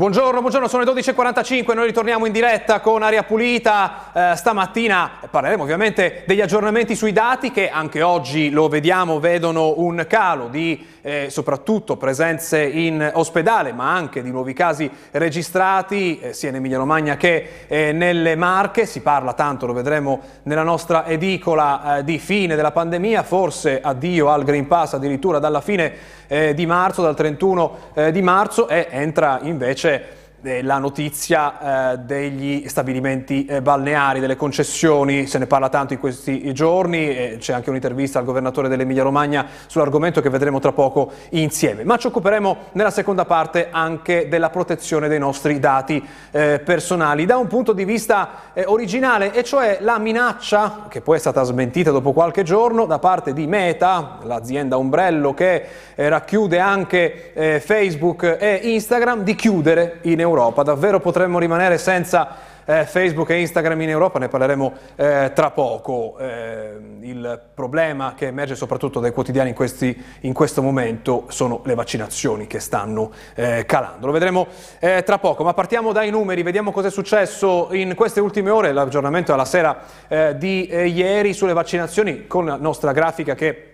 Buongiorno, buongiorno, sono le 12.45, noi ritorniamo in diretta con Aria Pulita. Eh, stamattina parleremo ovviamente degli aggiornamenti sui dati che anche oggi lo vediamo, vedono un calo di eh, soprattutto presenze in ospedale, ma anche di nuovi casi registrati eh, sia in Emilia Romagna che eh, nelle Marche. Si parla tanto, lo vedremo nella nostra edicola, eh, di fine della pandemia, forse addio al Green Pass addirittura dalla fine eh, di marzo, dal 31 di marzo e entra invece eh, la notizia eh, degli stabilimenti eh, balneari, delle concessioni, se ne parla tanto in questi giorni, c'è anche un'intervista al governatore dell'Emilia Romagna sull'argomento che vedremo tra poco insieme. Ma ci occuperemo nella seconda parte anche della protezione dei nostri dati eh, personali. Da un punto di vista originale, e cioè la minaccia, che poi è stata smentita dopo qualche giorno, da parte di Meta, l'azienda ombrello che racchiude anche Facebook e Instagram, di chiudere in Europa Europa. Davvero potremmo rimanere senza eh, Facebook e Instagram in Europa, ne parleremo eh, tra poco. Eh, il problema che emerge soprattutto dai quotidiani in, questi, in, questo momento sono le vaccinazioni che stanno eh, calando. Lo vedremo eh, tra poco, ma partiamo dai numeri, vediamo cosa è successo in queste ultime ore, l'aggiornamento alla sera eh, di ieri sulle vaccinazioni con la nostra grafica che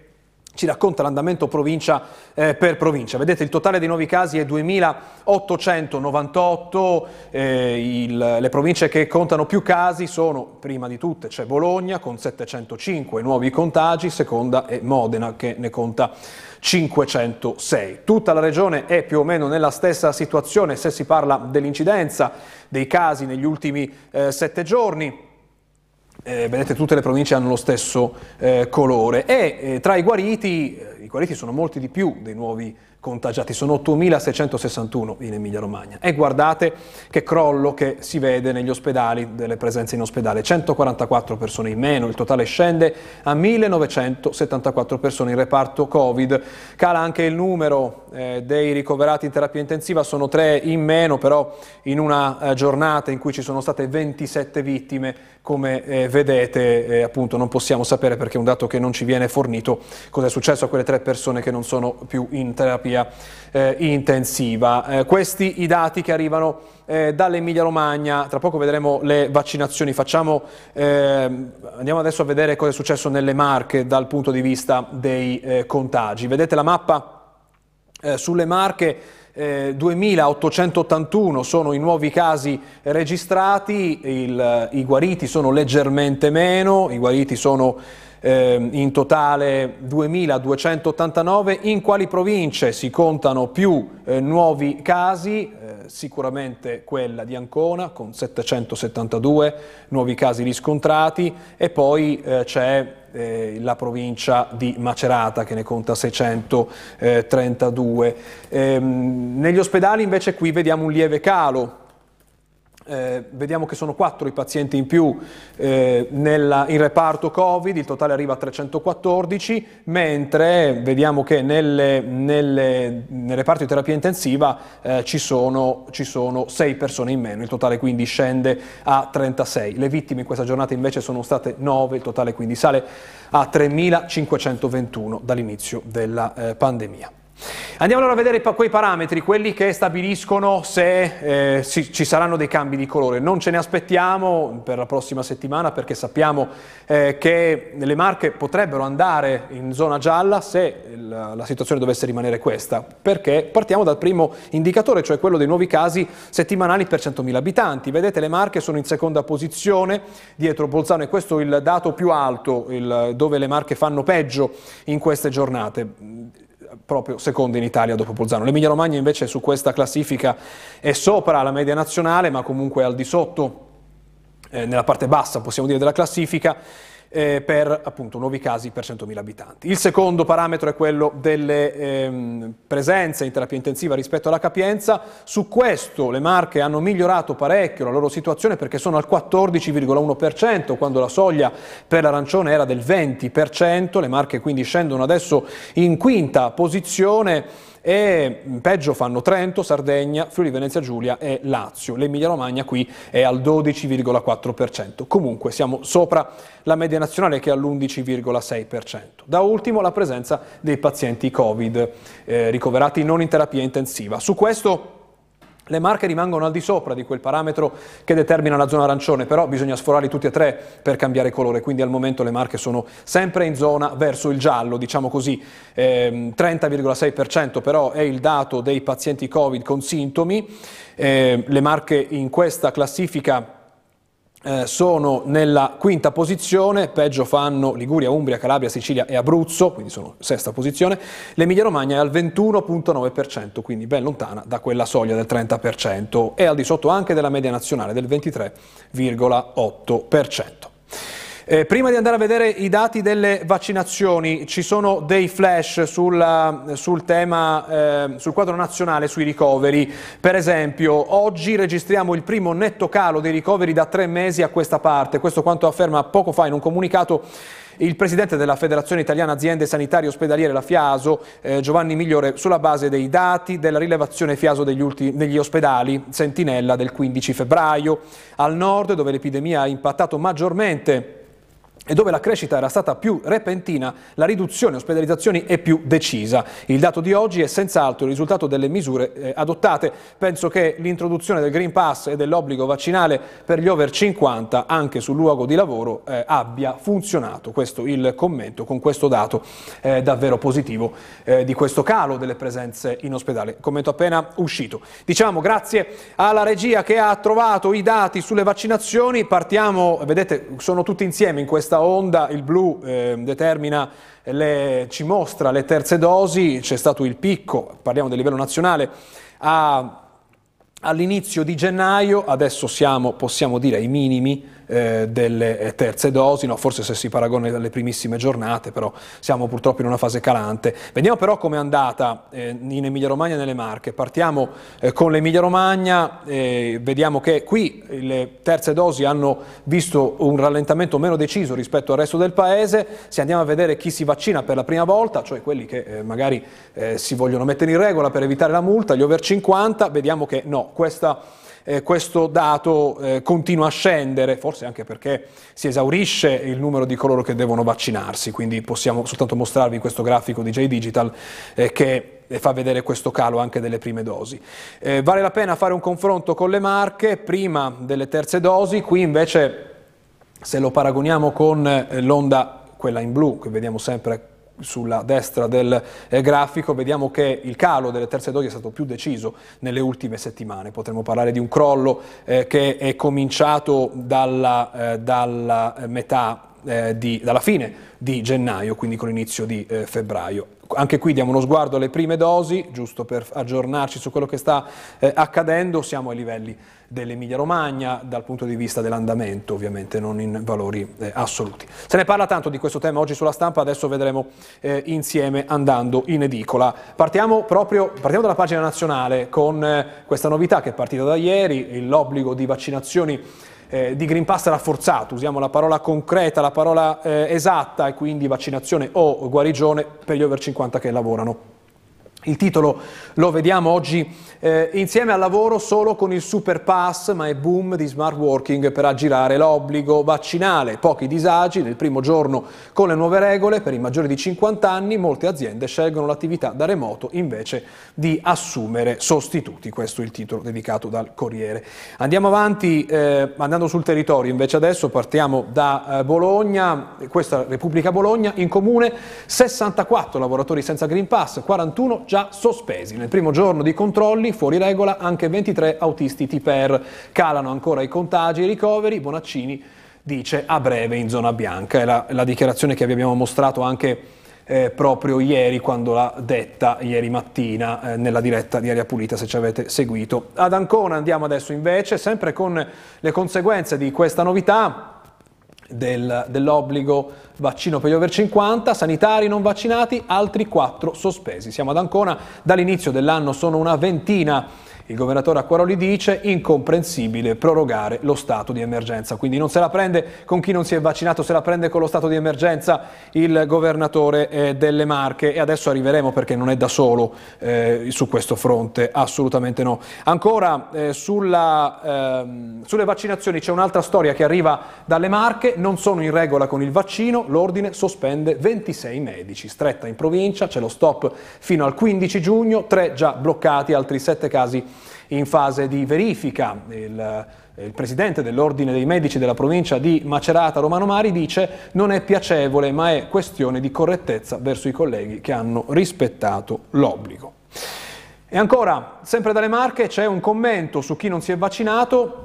ci racconta l'andamento provincia eh, per provincia. Vedete il totale dei nuovi casi è 2.898, eh, il, le province che contano più casi sono, prima di tutte c'è Bologna con 705 nuovi contagi, seconda è Modena che ne conta 506. Tutta la regione è più o meno nella stessa situazione se si parla dell'incidenza dei casi negli ultimi eh, sette giorni eh, vedete tutte le province hanno lo stesso eh, colore. E eh, tra i guariti, eh, i guariti sono molti di più dei nuovi contagiati, sono 8.661 in Emilia Romagna e guardate che crollo che si vede negli ospedali, delle presenze in ospedale, 144 persone in meno, il totale scende a 1.974 persone in reparto Covid, cala anche il numero eh, dei ricoverati in terapia intensiva, sono tre in meno però in una eh, giornata in cui ci sono state 27 vittime come eh, vedete eh, appunto non possiamo sapere perché è un dato che non ci viene fornito. Cosa è successo a quelle tre persone che non sono più in terapia eh, intensiva. Eh, questi i dati che arrivano eh, dall'Emilia Romagna, tra poco vedremo le vaccinazioni, Facciamo, ehm, andiamo adesso a vedere cosa è successo nelle Marche dal punto di vista dei eh, contagi. Vedete la mappa sulle Marche eh, 2.881 sono i nuovi casi registrati, il, i guariti sono leggermente meno, i guariti sono eh, in totale 2.289, in quali province si contano più eh, nuovi casi? Eh, sicuramente quella di Ancona con 772 nuovi casi riscontrati e poi eh, c'è eh, la provincia di Macerata che ne conta 632. Ehm, negli ospedali invece qui vediamo un lieve calo eh, vediamo che sono quattro i pazienti in più eh, nella, in reparto Covid, il totale arriva a 314, mentre vediamo che nelle, nelle, nel reparto di terapia intensiva eh, ci, sono, sei persone in meno, il totale quindi scende a 36. Le vittime in questa giornata invece sono state 9, il totale quindi sale a 3.521 dall'inizio della eh, pandemia. Andiamo allora a vedere quei parametri, quelli che stabiliscono se eh, ci saranno dei cambi di colore. Non ce ne aspettiamo per la prossima settimana perché sappiamo eh, che le marche potrebbero andare in zona gialla se la, la, situazione dovesse rimanere questa, perché partiamo dal primo indicatore, cioè quello dei nuovi casi settimanali per 100.000 abitanti. Vedete le marche sono in seconda posizione dietro Bolzano e questo è il dato più alto, il, dove le marche fanno peggio in queste giornate proprio secondo in Italia dopo Bolzano. L'Emilia Romagna invece su questa classifica è sopra la media nazionale, ma comunque al di sotto, eh, nella parte bassa possiamo dire della classifica, eh, per appunto nuovi casi per 100.000 abitanti. Il secondo parametro è quello delle ehm, presenze in terapia intensiva rispetto alla capienza. Su questo le Marche hanno migliorato parecchio la loro situazione perché sono al 14,1% quando la soglia per l'arancione era del 20%, le Marche quindi scendono adesso in quinta posizione e peggio fanno Trento, Sardegna, Friuli Venezia Giulia e Lazio. L'Emilia Romagna qui è al 12,4%. Comunque siamo sopra la media nazionale che è all'11,6%. Da ultimo la presenza dei pazienti Covid eh, ricoverati non in terapia intensiva. Su questo Le marche rimangono al di sopra di quel parametro che determina la zona arancione, però bisogna sforarli tutti e tre per cambiare colore, quindi al momento le marche sono sempre in zona verso il giallo, diciamo così. Eh, 30,6% però è il dato dei pazienti Covid con sintomi. Eh, le marche in questa classifica eh, sono nella quinta posizione, peggio fanno Liguria, Umbria, Calabria, Sicilia e Abruzzo, quindi sono sesta posizione, l'Emilia Romagna è al 21.9%, quindi ben lontana da quella soglia del 30% e al di sotto anche della media nazionale del 23,8%. Eh, prima di andare a vedere i dati delle vaccinazioni, ci sono dei flash sulla, sul tema, eh, sul quadro nazionale, sui ricoveri. Per esempio, oggi registriamo il primo netto calo dei ricoveri da tre mesi a questa parte. Questo quanto afferma poco fa in un comunicato il presidente della Federazione Italiana Aziende Sanitarie Ospedaliere, la FIASO, eh, Giovanni Migliore, sulla base dei dati della rilevazione FIASO degli, degli ospedali Sentinella del 15 febbraio. Al nord, dove l'epidemia ha impattato maggiormente e dove la crescita era stata più repentina, la riduzione ospedalizzazioni è più decisa. Il dato di oggi è senz'altro il risultato delle misure eh, adottate. Penso che l'introduzione del Green Pass e dell'obbligo vaccinale per gli over 50 anche sul luogo di lavoro eh, abbia funzionato. Questo il commento con questo dato eh, davvero positivo eh, di questo calo delle presenze in ospedale. Commento appena uscito. Diciamo grazie alla regia che ha trovato i dati sulle vaccinazioni. Partiamo, vedete, sono tutti insieme in questa questa onda, il blu eh, determina le, ci mostra le terze dosi, c'è stato il picco, parliamo del livello nazionale, a, all'inizio di gennaio, adesso siamo, possiamo dire, ai minimi, eh, delle eh, terze dosi, no, forse se si paragona alle primissime giornate, però siamo purtroppo in una fase calante. Vediamo però come è andata eh, in Emilia Romagna e nelle Marche. Partiamo eh, con l'Emilia Romagna, vediamo che qui le terze dosi hanno visto un rallentamento meno deciso rispetto al resto del paese. Se andiamo a vedere chi si vaccina per la prima volta, cioè quelli che eh, magari eh, si vogliono mettere in regola per evitare la multa, gli over 50, vediamo che no, questa eh, questo dato eh, continua a scendere, forse anche perché si esaurisce il numero di coloro che devono vaccinarsi, quindi possiamo soltanto mostrarvi questo grafico di J Digital eh, che fa vedere questo calo anche delle prime dosi. Eh, vale la pena fare un confronto con le marche prima delle terze dosi, qui invece se lo paragoniamo con eh, l'onda, quella in blu, che vediamo sempre sulla destra del eh, grafico vediamo che il calo delle terze dosi è stato più deciso nelle ultime settimane. Potremmo parlare di un crollo eh, che è cominciato dalla, eh, dalla metà eh, di, dalla fine di gennaio, quindi con l'inizio di eh, febbraio. Anche qui diamo uno sguardo alle prime dosi, giusto per aggiornarci su quello che sta eh, accadendo, siamo ai livelli dell'Emilia Romagna dal punto di vista dell'andamento, ovviamente non in valori eh, assoluti. Se ne parla tanto di questo tema oggi sulla stampa, adesso vedremo eh, insieme andando in edicola. Partiamo proprio partiamo dalla pagina nazionale con eh, questa novità che è partita da ieri, l'obbligo di vaccinazioni eh, di Green Pass rafforzato, usiamo la parola concreta, la parola eh, esatta e quindi vaccinazione o guarigione per gli over 50 che lavorano. Il titolo lo vediamo oggi eh, insieme al lavoro solo con il super pass, ma è boom di smart working per aggirare l'obbligo vaccinale. Pochi disagi nel primo giorno con le nuove regole per i maggiori di 50 anni, molte aziende scelgono l'attività da remoto invece di assumere sostituti. Questo è il titolo dedicato dal Corriere. Andiamo avanti eh, andando sul territorio, invece adesso partiamo da eh, Bologna, questa Repubblica Bologna, in comune 64 lavoratori senza Green Pass, 41 già sospesi. Nel primo giorno di controlli, fuori regola anche 23 autisti TPR. Calano ancora i contagi e i ricoveri, Bonaccini dice a breve in zona bianca. È la, la dichiarazione che vi abbiamo mostrato anche eh, proprio ieri quando l'ha detta ieri mattina eh, nella diretta di Aria Pulita se ci avete seguito. Ad Ancona andiamo adesso invece, sempre con le conseguenze di questa novità del, dell'obbligo vaccino per gli over 50, sanitari non vaccinati, altri 4 sospesi. Siamo ad Ancona, dall'inizio dell'anno sono una ventina il governatore Acquaroli dice incomprensibile prorogare lo stato di emergenza, quindi non se la prende con chi non si è vaccinato, se la prende con lo stato di emergenza il governatore eh, delle Marche. E adesso arriveremo perché non è da solo eh, su questo fronte, assolutamente no. Ancora eh, sulla, ehm, sulle vaccinazioni c'è un'altra storia che arriva dalle Marche, non sono in regola con il vaccino, l'ordine sospende 26 medici, stretta in provincia, c'è lo stop fino al 15 giugno, tre già bloccati, altri sette casi in fase di verifica. Il, il presidente dell'Ordine dei Medici della provincia di Macerata, Romano Mari, dice non è piacevole ma è questione di correttezza verso i colleghi che hanno rispettato l'obbligo. E ancora, sempre dalle Marche, c'è un commento su chi non si è vaccinato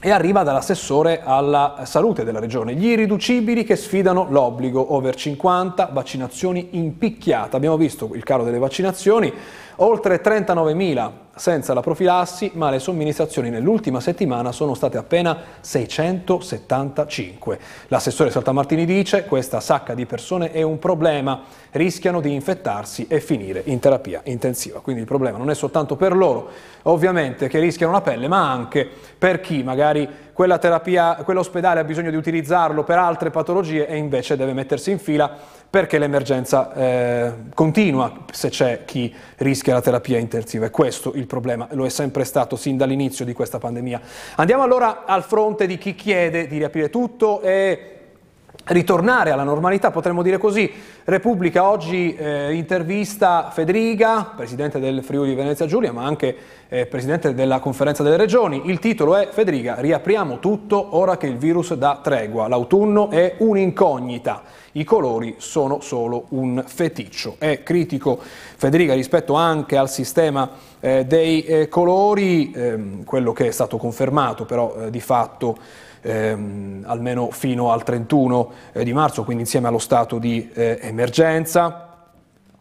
e arriva dall'assessore alla salute della regione. Gli irriducibili che sfidano l'obbligo over 50, vaccinazioni in picchiata. Abbiamo visto il caro delle vaccinazioni, oltre 39.000 senza la profilassi, ma le somministrazioni nell'ultima settimana sono state appena 675. L'assessore Saltamartini dice questa sacca di persone è un problema, rischiano di infettarsi e finire in terapia intensiva. Quindi il problema non è soltanto per loro, ovviamente, che rischiano la pelle, ma anche per chi magari quella terapia, quell'ospedale ha bisogno di utilizzarlo per altre patologie e invece deve mettersi in fila perché l'emergenza eh, continua se c'è chi rischia la terapia intensiva. E questo il problema, lo è sempre stato sin dall'inizio di questa pandemia. Andiamo allora al fronte di chi chiede di riaprire tutto e ritornare alla normalità, potremmo dire così. Repubblica oggi eh, intervista Federica, presidente del Friuli Venezia Giulia, ma anche eh, presidente della conferenza delle regioni. Il titolo è Federica, riapriamo tutto ora che il virus dà tregua. L'autunno è un'incognita, i colori sono solo un feticcio. È critico Federica rispetto anche al sistema eh, dei eh, colori, ehm, quello che è stato confermato però eh, di fatto ehm, almeno fino al 31 eh, di marzo, quindi insieme allo stato di eh, emergenza.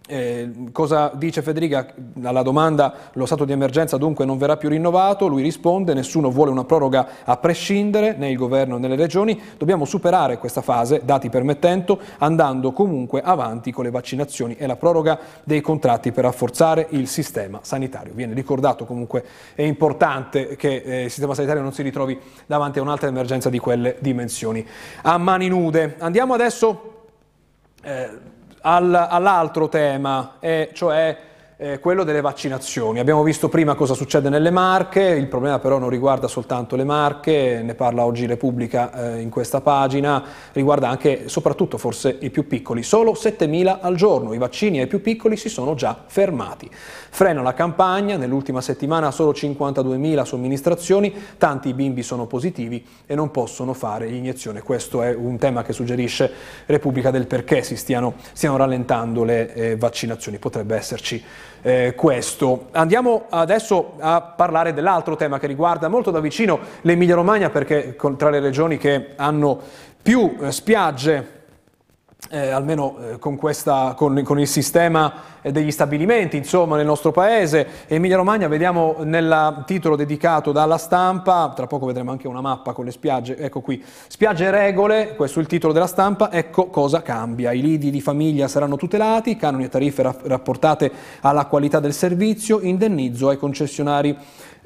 Eh, cosa dice Federica alla domanda lo stato di emergenza dunque non verrà più rinnovato? Lui risponde nessuno vuole una proroga a prescindere né il governo né le regioni, dobbiamo superare questa fase, dati permettendo, andando comunque avanti con le vaccinazioni e la proroga dei contratti per rafforzare il sistema sanitario. Viene ricordato comunque, è importante che eh, il sistema sanitario non si ritrovi davanti a un'altra emergenza di quelle dimensioni. A mani nude. Andiamo adesso... Eh, all'altro tema, cioè eh, quello delle vaccinazioni. Abbiamo visto prima cosa succede nelle Marche, il problema però non riguarda soltanto le Marche, ne parla oggi Repubblica eh, in questa pagina, riguarda anche soprattutto forse i più piccoli. Solo 7.000 al giorno, i vaccini ai più piccoli si sono già fermati. Frena la campagna, nell'ultima settimana solo 52.000 somministrazioni, tanti bimbi sono positivi e non possono fare l'iniezione. Questo è un tema che suggerisce Repubblica del perché si stiano, stiano rallentando le eh, vaccinazioni, potrebbe esserci eh, questo. Andiamo adesso a parlare dell'altro tema che riguarda molto da vicino l'Emilia Romagna perché tra le regioni che hanno più eh, spiagge eh, almeno eh, con, questa, con, con, il sistema eh, degli stabilimenti insomma, nel nostro paese. Emilia Romagna vediamo nel titolo dedicato dalla stampa, tra poco vedremo anche una mappa con le spiagge, ecco qui, spiagge e regole, questo è il titolo della stampa, ecco cosa cambia. I lidi di famiglia saranno tutelati, canoni e tariffe rapportate alla qualità del servizio, indennizzo ai concessionari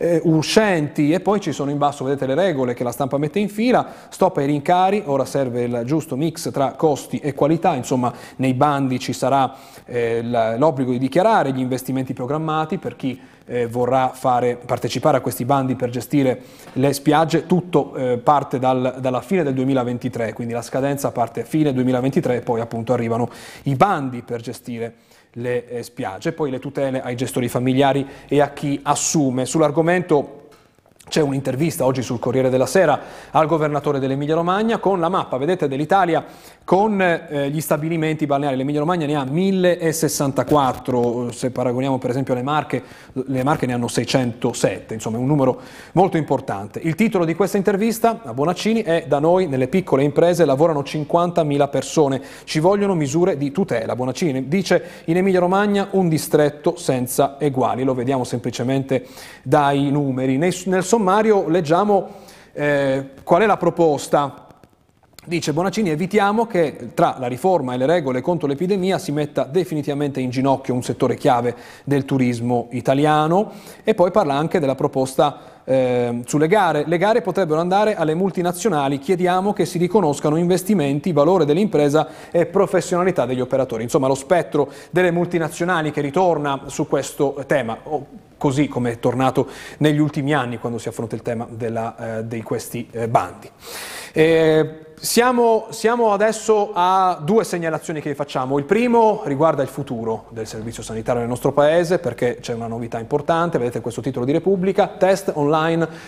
eh, uscenti e poi ci sono in basso, vedete le regole che la stampa mette in fila, stop ai rincari, ora serve il giusto mix tra costi e qualità, insomma nei bandi ci sarà eh, l'obbligo di dichiarare gli investimenti programmati per chi eh, vorrà fare, partecipare a questi bandi per gestire le spiagge, tutto eh, parte dal, dalla fine del 2023, quindi la scadenza parte a fine 2023 e poi appunto arrivano i bandi per gestire le eh, spiagge, poi le tutele ai gestori familiari e a chi assume. Sull'argomento c'è un'intervista oggi sul Corriere della Sera al governatore dell'Emilia Romagna con la mappa, vedete, dell'Italia con eh, gli stabilimenti balneari. L'Emilia Romagna ne ha 1064, se paragoniamo per esempio alle Marche, le Marche ne hanno 607, insomma è un numero molto importante. Il titolo di questa intervista a Bonaccini è Da noi nelle piccole imprese lavorano 50.000 persone, ci vogliono misure di tutela. Bonaccini dice in Emilia Romagna un distretto senza eguali, lo vediamo semplicemente dai numeri. Nel, nel sommario leggiamo eh, qual è la proposta. Dice Bonaccini, evitiamo che tra la riforma e le regole contro l'epidemia si metta definitivamente in ginocchio un settore chiave del turismo italiano. E poi parla anche della proposta eh, sulle gare. Le gare potrebbero andare alle multinazionali, chiediamo che si riconoscano investimenti, valore dell'impresa e professionalità degli operatori. Insomma, lo spettro delle multinazionali che ritorna su questo tema. così come è tornato negli ultimi anni quando si affronta il tema della, eh, di questi eh, bandi. Eh, siamo, siamo, adesso a due segnalazioni che vi facciamo. Il primo riguarda il futuro del servizio sanitario nel nostro paese perché c'è una novità importante, vedete questo titolo di Repubblica, test online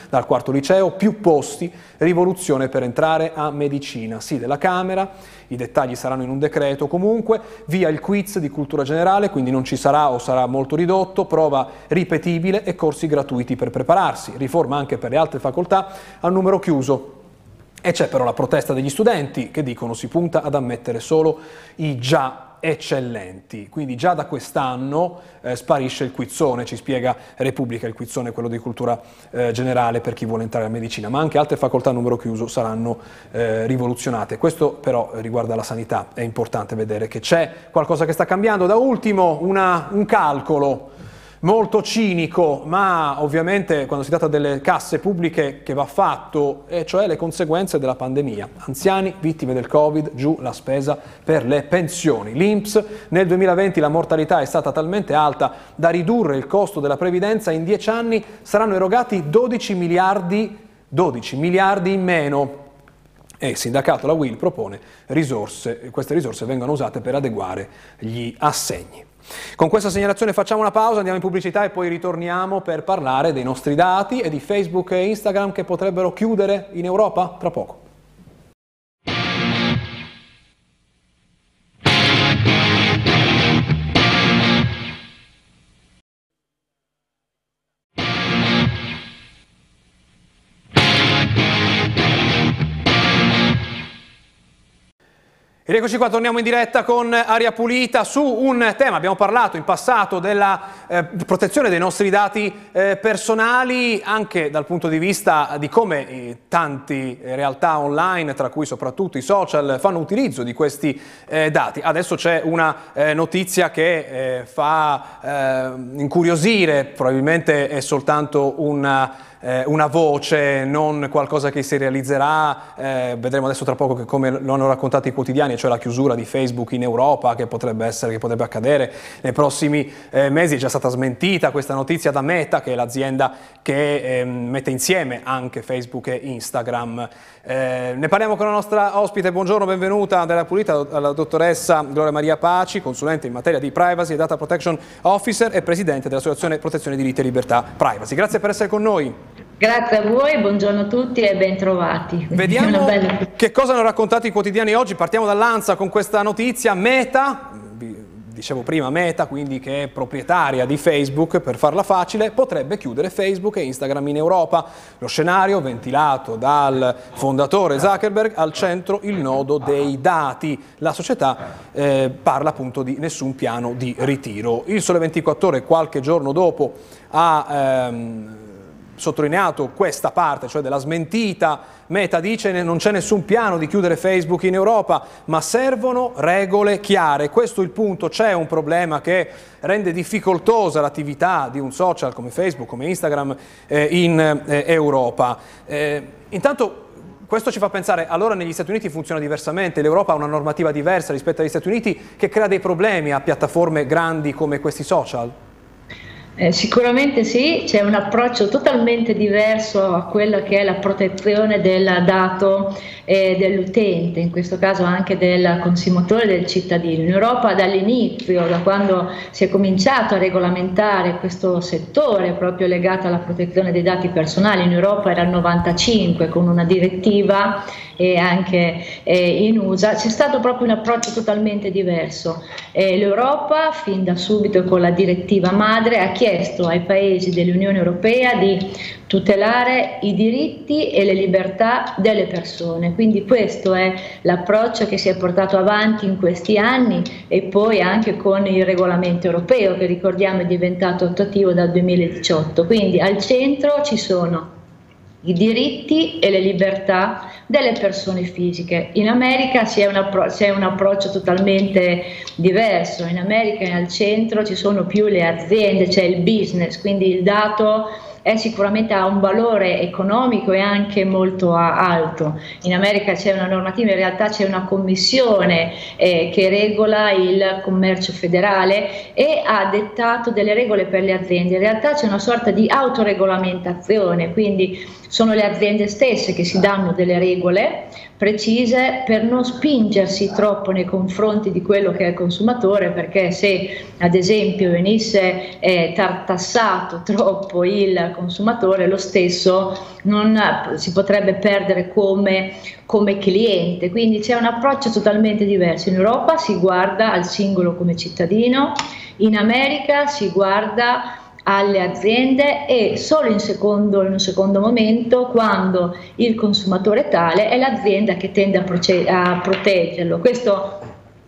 dal quarto liceo, più posti, rivoluzione per entrare a medicina. Sì, della Camera, i dettagli saranno in un decreto comunque, via il quiz di cultura generale, quindi non ci sarà o sarà molto ridotto, prova ripetibile e corsi gratuiti per prepararsi, riforma anche per le altre facoltà a numero chiuso e c'è però la protesta degli studenti che dicono si punta ad ammettere solo i già eccellenti. Quindi già da quest'anno eh, sparisce il quizzone, ci spiega Repubblica, il quizzone quello di cultura eh, generale per chi vuole entrare a medicina, ma anche altre facoltà a numero chiuso saranno eh, rivoluzionate. Questo però riguarda la sanità, è importante vedere che c'è qualcosa che sta cambiando. Da ultimo una, un calcolo molto cinico, ma ovviamente quando si tratta delle casse pubbliche che va fatto, e cioè le conseguenze della pandemia. Anziani, vittime del Covid, giù la spesa per le pensioni. L'INPS nel 2020 la mortalità è stata talmente alta da ridurre il costo della previdenza, in dieci anni saranno erogati 12 miliardi, 12 miliardi in meno e il sindacato, la WIL, propone risorse, queste risorse vengano usate per adeguare gli assegni. Con questa segnalazione facciamo una pausa, andiamo in pubblicità e poi ritorniamo per parlare dei nostri dati e di Facebook e Instagram che potrebbero chiudere in Europa tra poco. Ed eccoci qua, torniamo in diretta con Aria Pulita su un tema, abbiamo parlato in passato della eh, protezione dei nostri dati eh, personali anche dal punto di vista di come eh, tanti realtà online, tra cui soprattutto i social, fanno utilizzo di questi eh, dati. Adesso c'è una eh, notizia che eh, fa incuriosire, probabilmente è soltanto una eh, una voce, non qualcosa che si realizzerà. Eh, vedremo adesso tra poco come lo hanno raccontato i quotidiani, cioè la chiusura di Facebook in Europa che potrebbe essere, che potrebbe accadere nei prossimi eh, mesi. È già stata smentita questa notizia da Meta, che è l'azienda che ehm, mette insieme anche Facebook e Instagram. Eh, ne parliamo con la nostra ospite, buongiorno, benvenuta della Pulita, la dottoressa Gloria Maria Paci, consulente in materia di privacy e data protection officer e presidente dell'Associazione Protezione Diritti e Libertà Privacy. Grazie per essere con noi. Grazie a voi, buongiorno a tutti e bentrovati. Vediamo bella... che cosa hanno raccontato i quotidiani oggi. Partiamo dall'Ansa con questa notizia. Meta, dicevo prima Meta, quindi che è proprietaria di Facebook, per farla facile, potrebbe chiudere Facebook e Instagram in Europa. Lo scenario ventilato dal fondatore Zuckerberg al centro il nodo dei dati. La società eh, parla appunto di nessun piano di ritiro. Il Sole 24 ore qualche giorno dopo ha ehm, sottolineato questa parte, cioè della smentita. Meta dice che non c'è nessun piano di chiudere Facebook in Europa, ma servono regole chiare. Questo è il punto, c'è un problema che rende difficoltosa l'attività di un social come Facebook, come Instagram eh, in eh, Europa. Eh, intanto questo ci fa pensare, allora negli Stati Uniti funziona diversamente, l'Europa ha una normativa diversa rispetto agli Stati Uniti che crea dei problemi a piattaforme grandi come questi social? Eh, sicuramente sì, c'è un approccio totalmente diverso a quella che è la protezione del dato eh, dell'utente, in questo caso anche del consumatore, del cittadino. In Europa dall'inizio, da quando si è cominciato a regolamentare questo settore proprio legato alla protezione dei dati personali, in Europa era il 95 con una direttiva e anche eh, in USA, c'è stato proprio un approccio totalmente diverso. Eh, L'Europa fin da subito con la direttiva madre ha chiesto ai paesi dell'Unione Europea di tutelare i diritti e le libertà delle persone. Quindi questo è l'approccio che si è portato avanti in questi anni e poi anche con il regolamento europeo che ricordiamo è diventato attuativo dal 2018. Quindi al centro ci sono i diritti e le libertà delle persone fisiche. In America c'è un, appro- c'è un, approccio totalmente diverso, in America al centro ci sono più le aziende, c'è il business, quindi il dato è sicuramente ha un valore economico e anche molto alto. In America c'è una normativa, in realtà c'è una commissione eh, che regola il commercio federale e ha dettato delle regole per le aziende. In realtà c'è una sorta di autoregolamentazione, quindi sono le aziende stesse che si danno delle regole precise per non spingersi troppo nei confronti di quello che è il consumatore, perché se ad esempio venisse eh, tartassato troppo il consumatore, lo stesso non si potrebbe perdere come, come cliente. Quindi c'è un approccio totalmente diverso. In Europa si guarda al singolo come cittadino, in America si guarda alle aziende e solo in, secondo, in, un secondo momento quando il consumatore tale è l'azienda che tende a, proce- a proteggerlo. Questo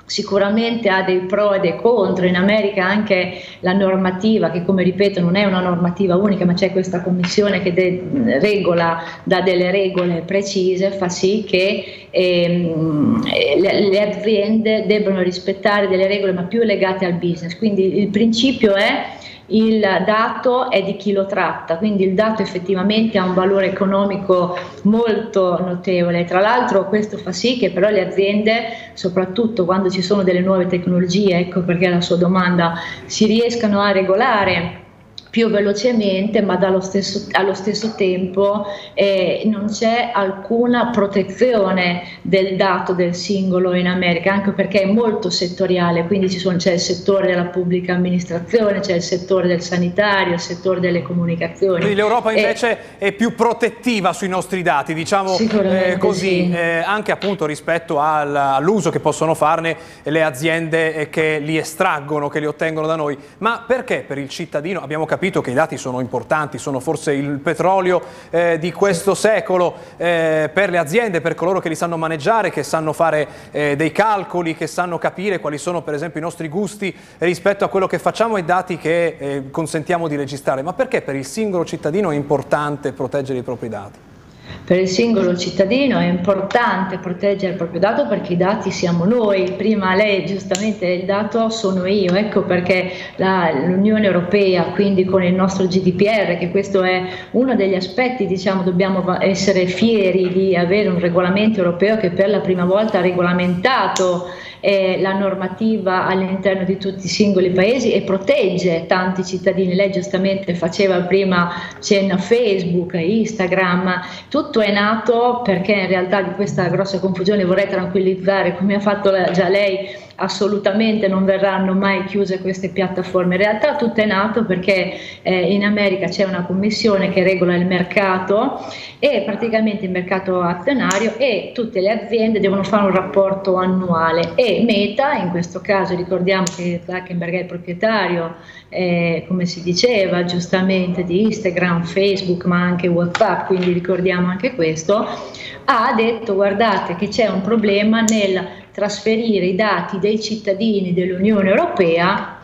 sicuramente ha dei pro e dei contro, in America anche la normativa, che come ripeto non è una normativa unica, ma c'è questa commissione che de- regola, dà delle regole precise, fa sì che ehm, le, le aziende debbano rispettare delle regole ma più legate al business. Quindi il principio è il dato è di chi lo tratta, quindi il dato effettivamente ha un valore economico molto notevole. Tra l'altro questo fa sì che però le aziende, soprattutto quando ci sono delle nuove tecnologie, ecco perché la sua domanda, si riescano a regolare più velocemente, ma stesso, allo stesso tempo eh, non c'è alcuna protezione del dato del singolo in America, anche perché è molto settoriale, quindi sono, c'è il settore della pubblica amministrazione, c'è il settore del sanitario, il settore delle comunicazioni. Quindi l'Europa invece e, è più protettiva sui nostri dati, diciamo eh, così, sì. eh, anche appunto rispetto al, all'uso che possono farne le aziende eh, che li estraggono, che li ottengono da noi. Ma perché per il cittadino, abbiamo capito capito che i dati sono importanti, sono forse il petrolio eh, di questo secolo eh, per le aziende, per coloro che li sanno maneggiare, che sanno fare eh, dei calcoli, che sanno capire quali sono per esempio i nostri gusti rispetto a quello che facciamo e i dati che eh, consentiamo di registrare. Ma perché per il singolo cittadino è importante proteggere i propri dati? Per il singolo cittadino è importante proteggere il proprio dato perché i dati siamo noi, prima lei giustamente il dato sono io, ecco perché l'Unione Europea, quindi con il nostro GDPR, che questo è uno degli aspetti, diciamo, dobbiamo essere fieri di avere un regolamento europeo che per la prima volta ha regolamentato eh, la normativa all'interno di tutti i singoli paesi e protegge tanti cittadini. Lei giustamente faceva prima cenno a Facebook, Instagram, tutto è nato perché in realtà di questa grossa confusione vorrei tranquillizzare, come ha fatto già lei, assolutamente non verranno mai chiuse queste piattaforme. In realtà tutto è nato perché eh, in America c'è una commissione che regola il mercato e praticamente il mercato azionario e tutte le aziende devono fare un rapporto annuale e Meta, in questo caso ricordiamo che Zuckerberg è il proprietario, eh, come si diceva giustamente, di Instagram, Facebook ma anche Whatsapp, quindi ricordiamo anche questo, ha detto guardate che c'è un problema nel trasferire i dati dei cittadini dell'Unione Europea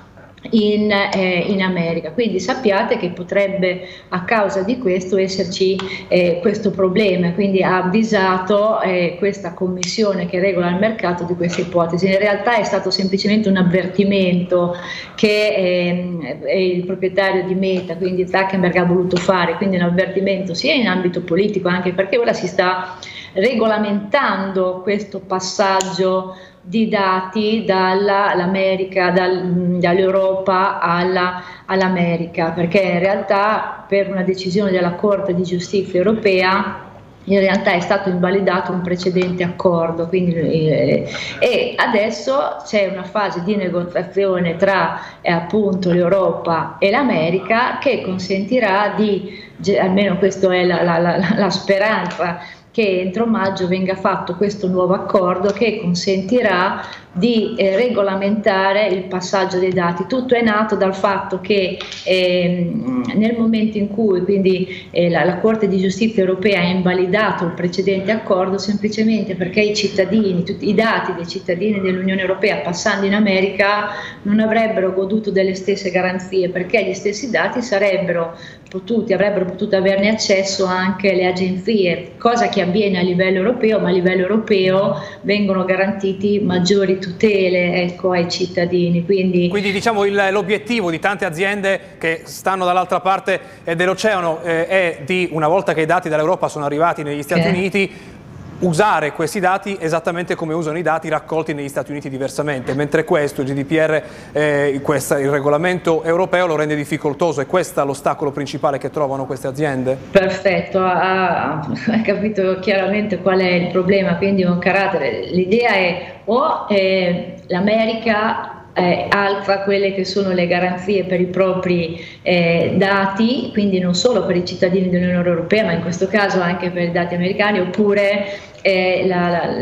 in, eh, in, America. Quindi sappiate che potrebbe a causa di questo esserci eh, questo problema, quindi ha avvisato eh, questa commissione che regola il mercato di questa ipotesi. In realtà è stato semplicemente un avvertimento che ehm, il proprietario di Meta, quindi Zuckerberg ha voluto fare, quindi un avvertimento sia in ambito politico anche perché ora si sta regolamentando questo passaggio di dati dall'America, dal, dall'Europa alla, all'America, perché in realtà per una decisione della Corte di Giustizia europea in realtà è stato invalidato un precedente accordo quindi, eh, e adesso c'è una fase di negoziazione tra eh, appunto l'Europa e l'America che consentirà di, almeno questa è la, la, la, la speranza, che entro maggio venga fatto questo nuovo accordo che consentirà di eh, regolamentare il passaggio dei dati. Tutto è nato dal fatto che eh, nel momento in cui quindi, eh, la, la, Corte di Giustizia europea ha invalidato il precedente accordo semplicemente perché i cittadini, tutti i dati dei cittadini dell'Unione Europea passando in America non avrebbero goduto delle stesse garanzie perché gli stessi dati sarebbero potuti, avrebbero potuto averne accesso anche le agenzie, cosa che avviene a livello europeo, ma a livello europeo vengono garantiti maggiori tutele ecco, ai cittadini. Quindi, Quindi diciamo l'obiettivo di tante aziende che stanno dall'altra parte dell'oceano eh, è di, una volta che i dati dall'Europa sono arrivati negli Stati okay. Uniti, usare questi dati esattamente come usano i dati raccolti negli Stati Uniti diversamente, mentre questo, il GDPR, eh, questa, il regolamento europeo lo rende difficoltoso. È questo l'ostacolo principale che trovano queste aziende? Perfetto, ha, ha, capito chiaramente qual è il problema, quindi un carattere. L'idea è o eh, l'America eh, altra quelle che sono le garanzie per i propri eh, dati, quindi non solo per i cittadini dell'Unione Europea, ma in questo caso anche per i dati americani, oppure eh,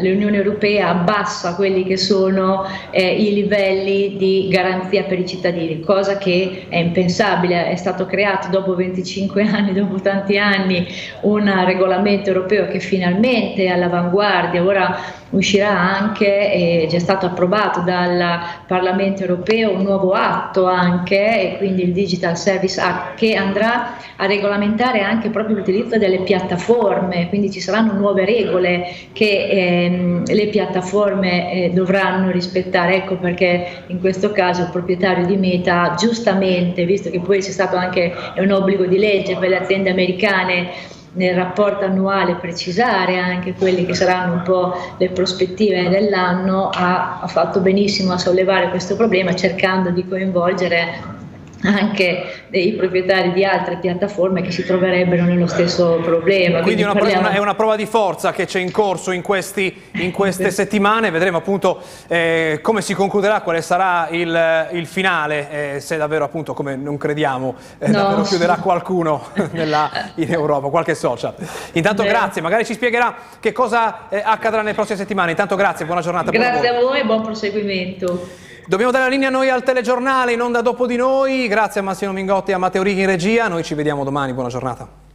l'Unione Europea abbassa quelli che sono eh, i livelli di garanzia per i cittadini, cosa che è impensabile, è stato creato dopo 25 anni, dopo tanti anni, un regolamento europeo che finalmente è all'avanguardia, ora uscirà anche, è già stato approvato dal Parlamento europeo un nuovo atto anche, e quindi il Digital Service Act, che andrà a regolamentare anche proprio l'utilizzo delle piattaforme, quindi ci saranno nuove regole che ehm, le piattaforme eh, dovranno rispettare. Ecco perché in questo caso il proprietario di Meta, giustamente, visto che poi c'è stato anche un obbligo di legge per le aziende americane, nel rapporto annuale precisare anche quelle che saranno un po' le prospettive dell'anno, ha, ha fatto benissimo a sollevare questo problema cercando di coinvolgere anche dei proprietari di altre piattaforme che si troverebbero nello stesso problema. Quindi, Quindi una parliamo... una, è una prova di forza che c'è in corso in, questi, in queste settimane, vedremo appunto eh, come si concluderà, quale sarà il, il finale, eh, se davvero appunto come non crediamo, eh, no. davvero chiuderà qualcuno nella, in Europa, qualche social. Intanto Beh. grazie, magari ci spiegherà che cosa eh, accadrà nelle prossime settimane. Intanto grazie, buona giornata. Grazie a voi e buon proseguimento. Dobbiamo dare la linea noi al telegiornale in onda dopo di noi. Grazie a Massimo Mingotti e a Matteo Righi in regia. Noi ci vediamo domani. Buona giornata.